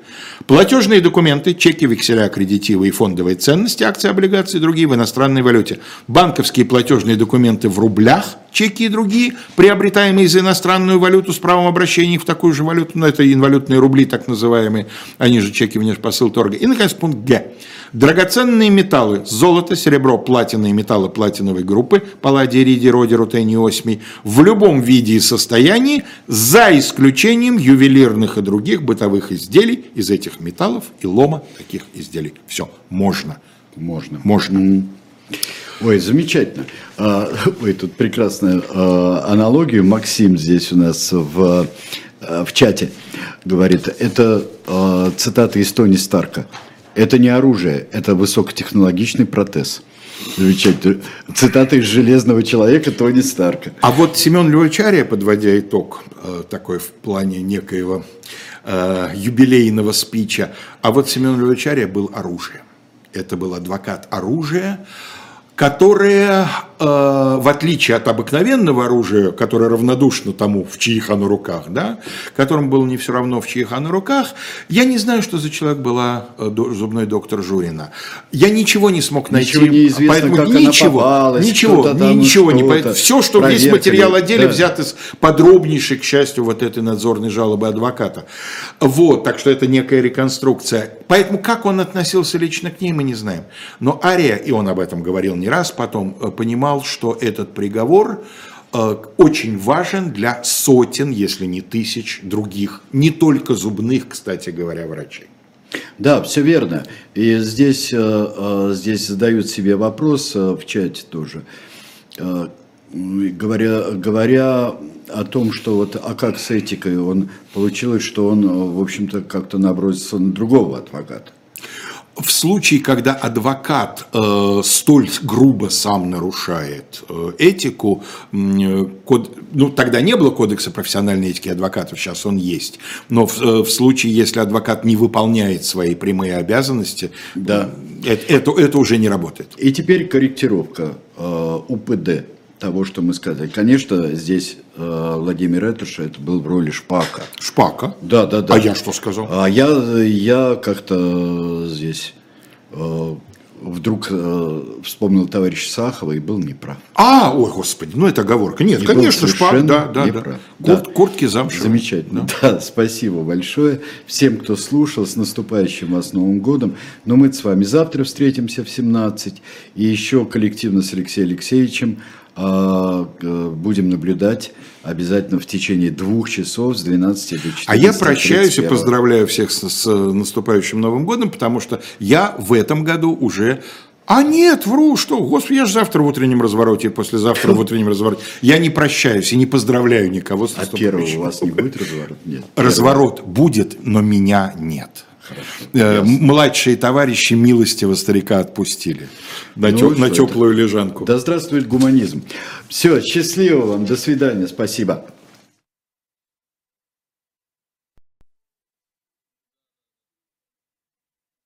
платежные документы, чеки, векселя, аккредитивы и фондовые ценности, акции, облигации и другие в иностранной валюте, банковские платежные документы в рублях, чеки и другие, приобретаемые за иностранную валюту с правом обращения в такую же валюту, но это инвалютные рубли так называемые, они же чеки внешпосыл торга. И, наконец, пункт Г. Драгоценные металлы, золото, серебро, платина и металлы платиновой группы, палладий, иридий, родий, рутений, осмий, в любом виде и состоянии, за исключением ювелирных и других бытовых изделий из этих металлов и лома таких изделий. Все, можно. Можно. Можно. Ой, замечательно. А, ой, тут прекрасная а, аналогия. Максим здесь у нас в в чате говорит, это цитата из Тони Старка. Это не оружие, это высокотехнологичный протез. Замечательно. Цитата из «Железного человека» Тони Старка. А вот Семен Львовичария, подводя итог такой в плане некоего юбилейного спича, а вот Семен Львовичария был оружием. Это был адвокат оружия, которое, э, в отличие от обыкновенного оружия, которое равнодушно тому, в чьих оно руках, да, которым было не все равно, в чьих оно руках, я не знаю, что за человек была э, зубной доктор Журина. Я ничего не смог найти. Ничего не известно, поэтому как ничего, она попалась, ничего, там, ничего не поэтому Все, что весь проверка материал ли, отделе да. взят из подробнейшей, к счастью, вот этой надзорной жалобы адвоката. Вот, так что это некая реконструкция. Поэтому как он относился лично к ней, мы не знаем. Но Ария, и он об этом говорил не раз, потом э, понимал, что этот приговор э, очень важен для сотен, если не тысяч других, не только зубных, кстати говоря, врачей. Да, все верно. И здесь, э, э, здесь задают себе вопрос в чате тоже. Говоря, говоря о том, что вот, а как с этикой, он получилось, что он, в общем-то, как-то набросился на другого адвоката. В случае, когда адвокат э, столь грубо сам нарушает э, этику, э, код, ну тогда не было кодекса профессиональной этики адвокатов, сейчас он есть. Но в, э, в случае, если адвокат не выполняет свои прямые обязанности, Да. э, это, это уже не работает. И теперь корректировка э, УПД того, что мы сказали. Конечно, здесь э, Владимир Этуша это был в роли Шпака. Шпака. Да, да, да. А я что сказал? А я, я как-то здесь э, вдруг э, вспомнил товарища Сахова и был неправ. А, ой, господи, ну это оговорка. Нет, И конечно, Шпак, да, да, да. Курт- Да. Куртки замшевые. Замечательно. Да. спасибо большое всем, кто слушал. С наступающим вас Новым годом. Но мы с вами завтра встретимся в 17. И еще коллективно с Алексеем Алексеевичем будем наблюдать обязательно в течение двух часов с 12 до 14. А я прощаюсь и поздравляю всех с, с наступающим Новым годом, потому что я в этом году уже... А нет, вру, что, господи, я же завтра в утреннем развороте послезавтра в утреннем развороте. Я не прощаюсь и не поздравляю никого с А первого у вас не будет разворот? Нет. Разворот будет, но меня нет. Э, Младшие товарищи милостиво старика отпустили на, Ну, тё- на что это? теплую лежанку. Да здравствует гуманизм. Все, счастливо вам, до свидания, спасибо.